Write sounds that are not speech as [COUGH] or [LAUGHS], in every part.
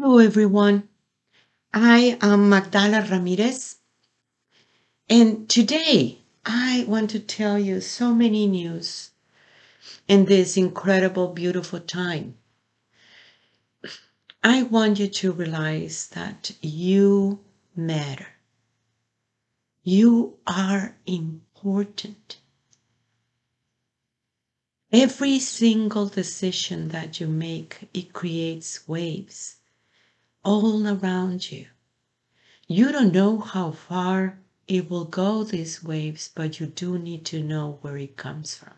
Hello, everyone. I am Magdala Ramirez, and today I want to tell you so many news in this incredible, beautiful time. I want you to realize that you matter. You are important. Every single decision that you make, it creates waves all around you. You don't know how far it will go, these waves, but you do need to know where it comes from.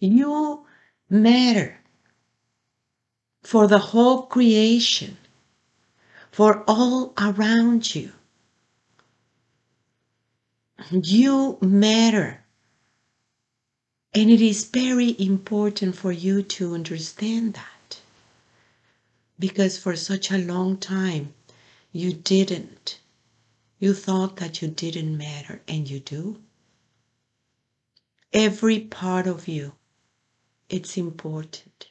You matter for the whole creation, for all around you. You matter. And it is very important for you to understand that. Because for such a long time, you didn't. You thought that you didn't matter, and you do. Every part of you, it's important.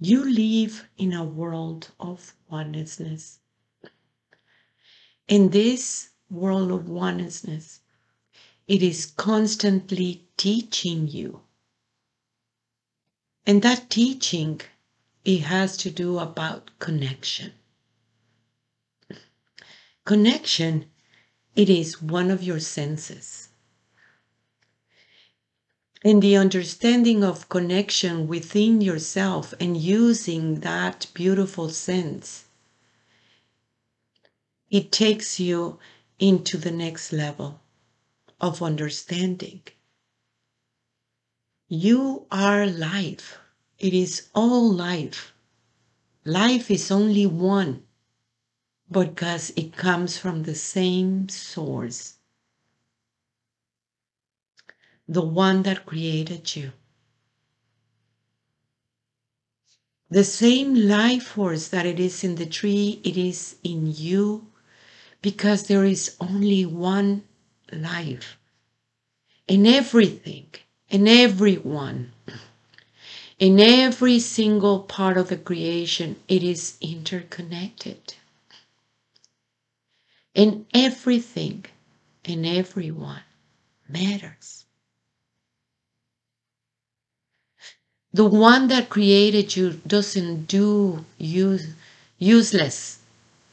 You live in a world of oneness. In this world of oneness, it is constantly teaching you. And that teaching, it has to do about connection. Connection, it is one of your senses. And the understanding of connection within yourself and using that beautiful sense, it takes you into the next level of understanding. You are life. It is all life. Life is only one because it comes from the same source, the one that created you. The same life force that it is in the tree, it is in you because there is only one life. In everything, in everyone, in every single part of the creation, it is interconnected. And everything and everyone matters. The one that created you doesn't do use, useless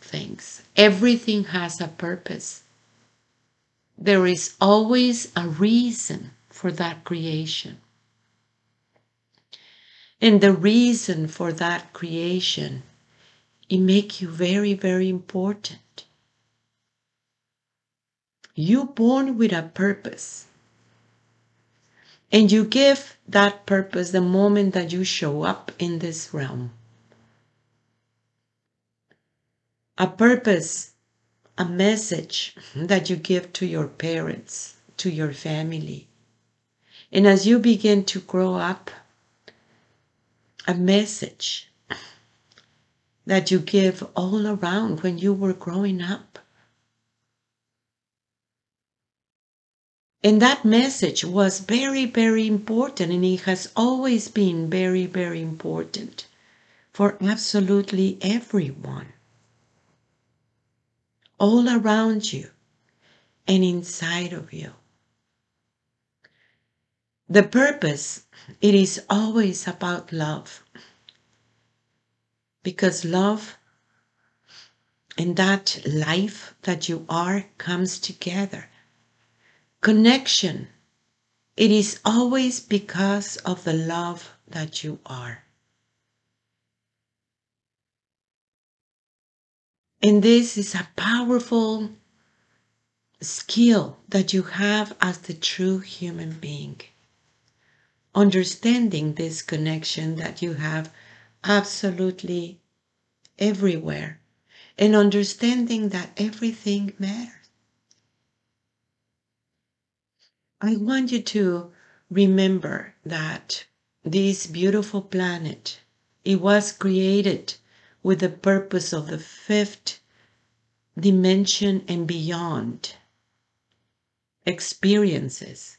things. Everything has a purpose. There is always a reason for that creation. And the reason for that creation, it make you very, very important. You born with a purpose. And you give that purpose the moment that you show up in this realm. A purpose, a message [LAUGHS] that you give to your parents, to your family. And as you begin to grow up, a message that you give all around when you were growing up. And that message was very, very important, and it has always been very, very important for absolutely everyone. All around you and inside of you. The purpose, it is always about love. Because love and that life that you are comes together connection. It is always because of the love that you are. And this is a powerful skill that you have as the true human being. Understanding this connection that you have absolutely everywhere and understanding that everything matters. I want you to remember that this beautiful planet, it was created with the purpose of the fifth dimension and beyond experiences.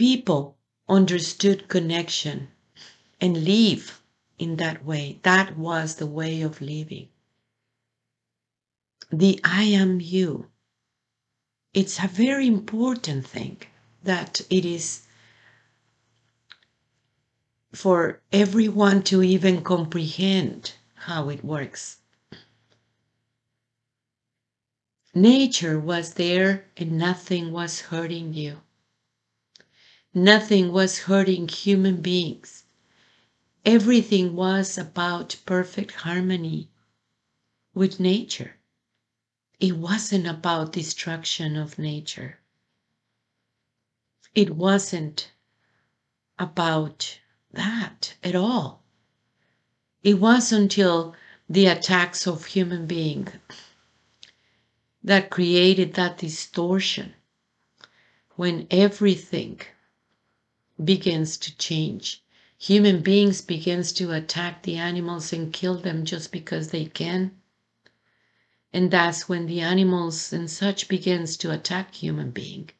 People understood connection and live in that way. That was the way of living. The I am you. It's a very important thing that it is for everyone to even comprehend how it works. Nature was there and nothing was hurting you. Nothing was hurting human beings. Everything was about perfect harmony with nature. It wasn't about destruction of nature. It wasn't about that at all. It was until the attacks of human being that created that distortion when everything begins to change. Human beings begins to attack the animals and kill them just because they can. And that's when the animals and such begins to attack human being.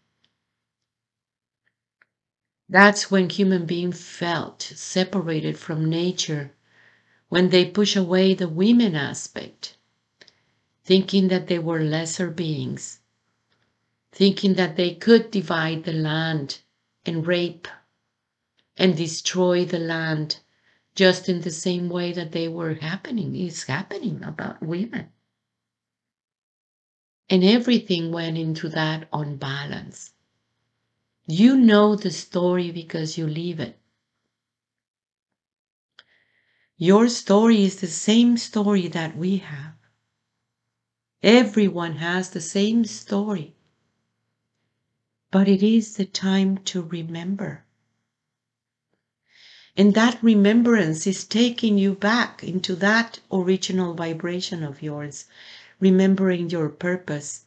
That's when human being felt separated from nature when they push away the women aspect thinking that they were lesser beings thinking that they could divide the land and rape and destroy the land just in the same way that they were happening is happening about women. And everything went into that unbalance you know the story because you live it. Your story is the same story that we have. Everyone has the same story. But it is the time to remember and that remembrance is taking you back into that original vibration of yours, remembering your purpose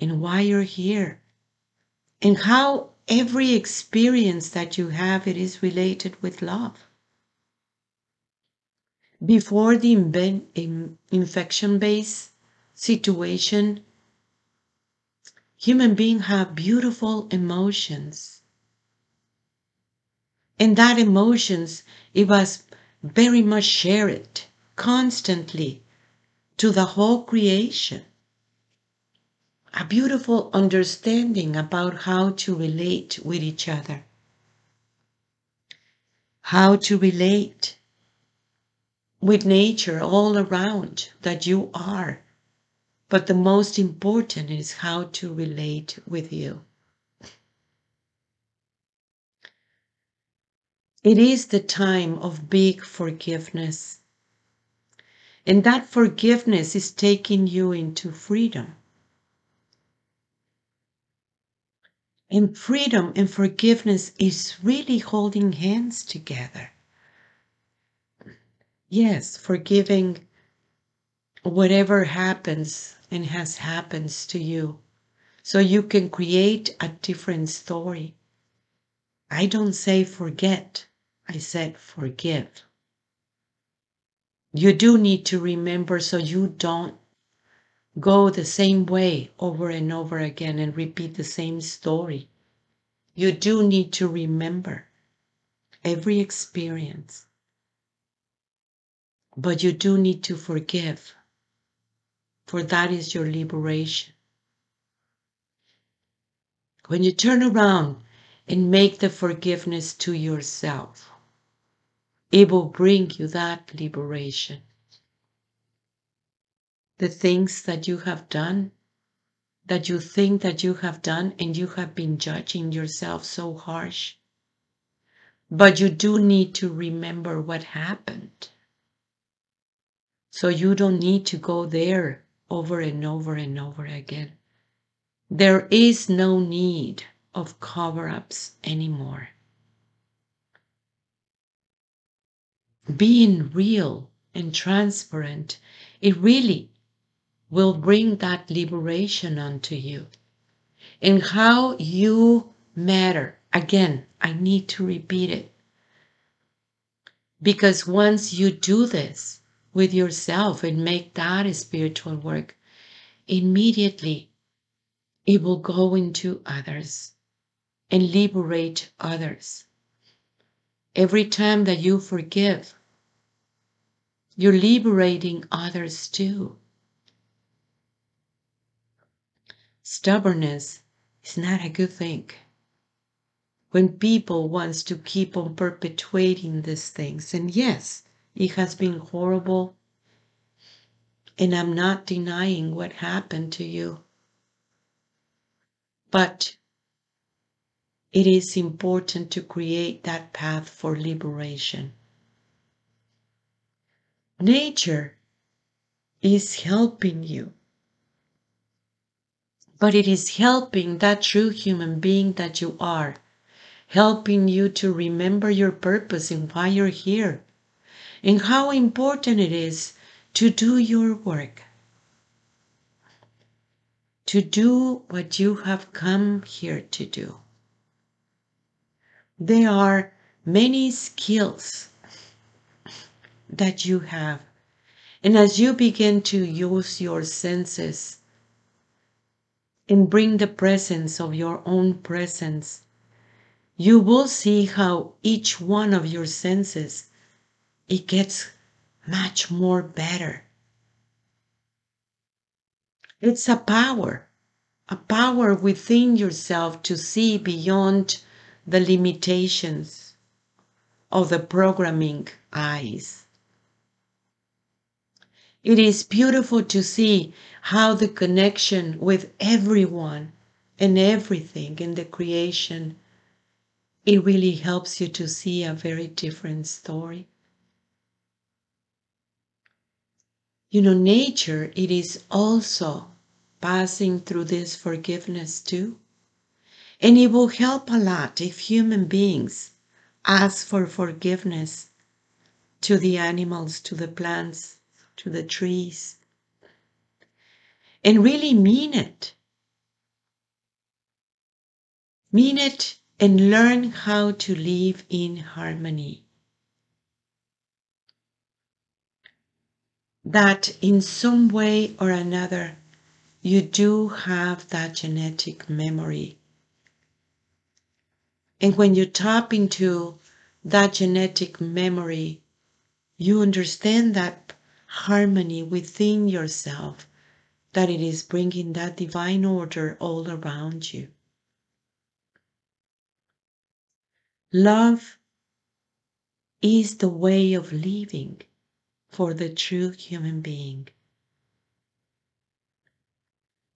and why you're here, and how every experience that you have it is related with love. Before the infection based situation, human beings have beautiful emotions and that emotions it was very much shared constantly to the whole creation. A beautiful understanding about how to relate with each other. How to relate with nature all around that you are. But the most important is how to relate with you It is the time of big forgiveness. And that forgiveness is taking you into freedom. And freedom and forgiveness is really holding hands together. Yes, forgiving whatever happens and has happened to you so you can create a different story. I don't say forget. I said, forgive. You do need to remember so you don't go the same way over and over again and repeat the same story. You do need to remember every experience. But you do need to forgive, for that is your liberation. When you turn around and make the forgiveness to yourself, it will bring you that liberation. The things that you have done, that you think that you have done, and you have been judging yourself so harsh. But you do need to remember what happened. So you don't need to go there over and over and over again. There is no need of cover ups anymore. being real and transparent, it really will bring that liberation onto you. And how you matter. Again, I need to repeat it. Because once you do this with yourself and make that a spiritual work, immediately it will go into others and liberate others Every time that you forgive, you're liberating others too. Stubbornness is not a good thing. When people wants to keep on perpetuating these things, and yes, it has been horrible, and I'm not denying what happened to you. But it is important to create that path for liberation. Nature is helping you, but it is helping that true human being that you are, helping you to remember your purpose and why you're here, and how important it is to do your work, to do what you have come here to do. There are many skills that you have. And as you begin to use your senses and bring the presence of your own presence, you will see how each one of your senses it gets much more better. It's a power, a power within yourself to see beyond the limitations of the programming eyes. It is beautiful to see how the connection with everyone and everything in the creation it really helps you to see a very different story. You know, nature, it is also passing through this forgiveness too. And it will help a lot if human beings ask for forgiveness to the animals, to the plants, to the trees, and really mean it. Mean it and learn how to live in harmony. That in some way or another, you do have that genetic memory. And when you tap into that genetic memory, you understand that harmony within yourself, that it is bringing that divine order all around you. Love is the way of living for the true human being.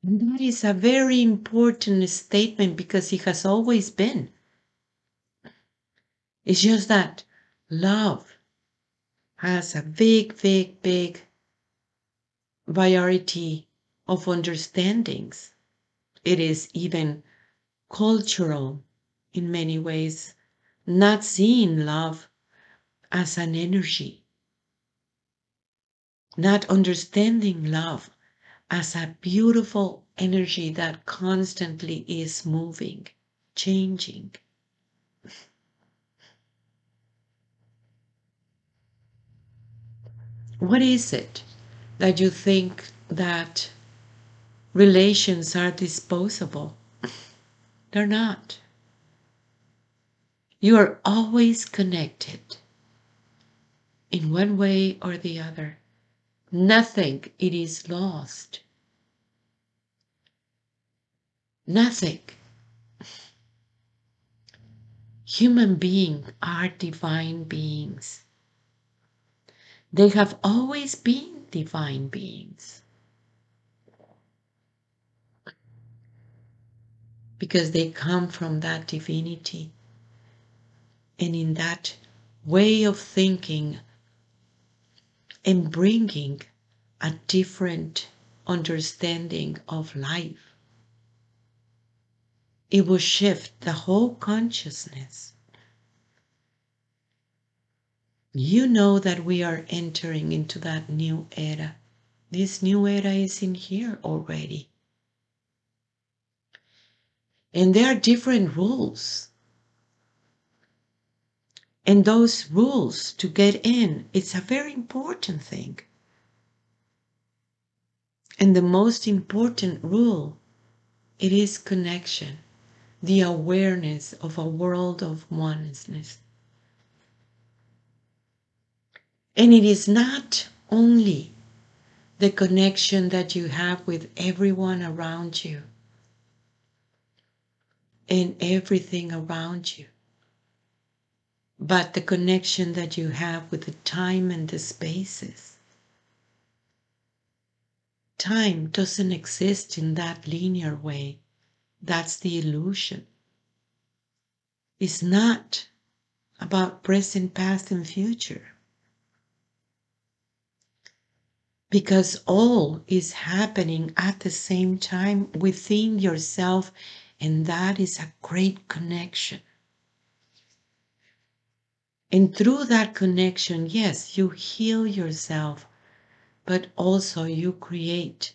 And that is a very important statement because it has always been. It's just that love has a big, big, big variety of understandings. It is even cultural in many ways, not seeing love as an energy, not understanding love as a beautiful energy that constantly is moving, changing. What is it that you think that relations are disposable? They're not. You are always connected in one way or the other. Nothing it is lost. Nothing. Human beings are divine beings. They have always been divine beings. Because they come from that divinity. And in that way of thinking and bringing a different understanding of life, it will shift the whole consciousness you know that we are entering into that new era. This new era is in here already. And there are different rules. And those rules to get in, it's a very important thing. And the most important rule, it is connection, the awareness of a world of oneness And it is not only the connection that you have with everyone around you and everything around you, but the connection that you have with the time and the spaces. Time doesn't exist in that linear way. That's the illusion. It's not about present, past, and future. Because all is happening at the same time within yourself, and that is a great connection. And through that connection, yes, you heal yourself, but also you create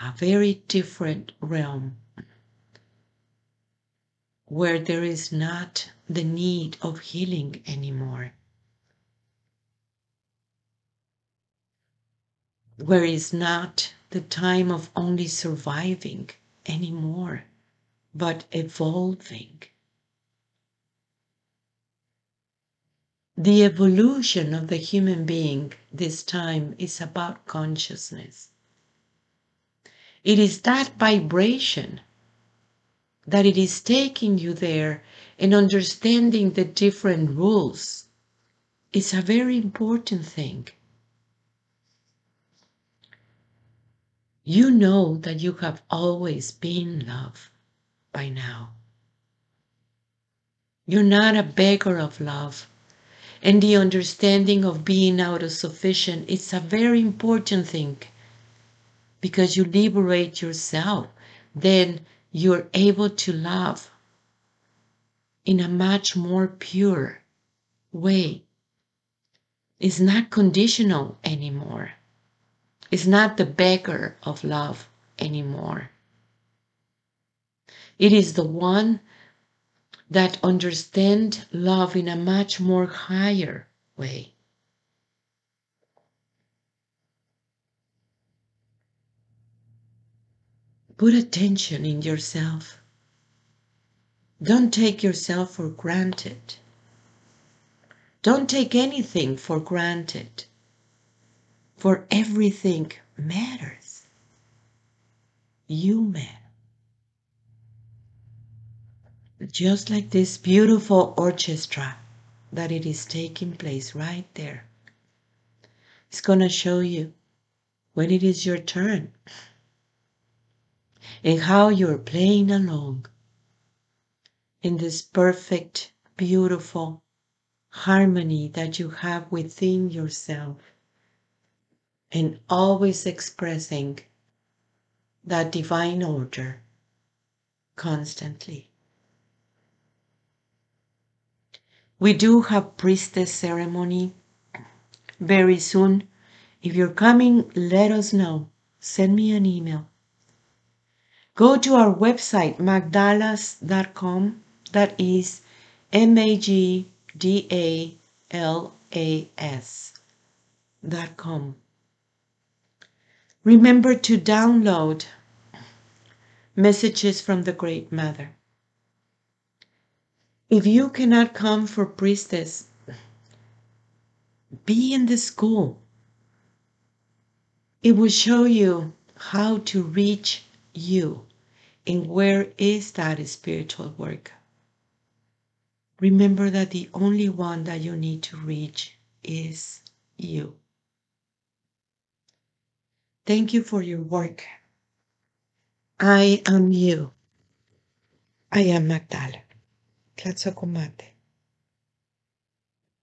a very different realm where there is not the need of healing anymore. Where is not the time of only surviving anymore, but evolving. The evolution of the human being this time is about consciousness. It is that vibration that it is taking you there and understanding the different rules is a very important thing. You know that you have always been love by now. You're not a beggar of love. And the understanding of being autosufficient is a very important thing because you liberate yourself. Then you're able to love in a much more pure way. It's not conditional anymore. It's not the beggar of love anymore. It is the one that understand love in a much more higher way. Put attention in yourself. Don't take yourself for granted. Don't take anything for granted. For everything matters. You matter. Just like this beautiful orchestra that it is taking place right there. It's going to show you when it is your turn and how you're playing along in this perfect, beautiful harmony that you have within yourself and always expressing that divine order constantly. We do have priestess ceremony very soon. If you're coming, let us know. Send me an email. Go to our website, magdalas.com. That is M A G D A L A S.com. Remember to download messages from the Great Mother. If you cannot come for priestess, be in the school. It will show you how to reach you and where is that spiritual work? Remember that the only one that you need to reach is you. Thank you for your work. I am you. I am Magdala. Tlatzocomate.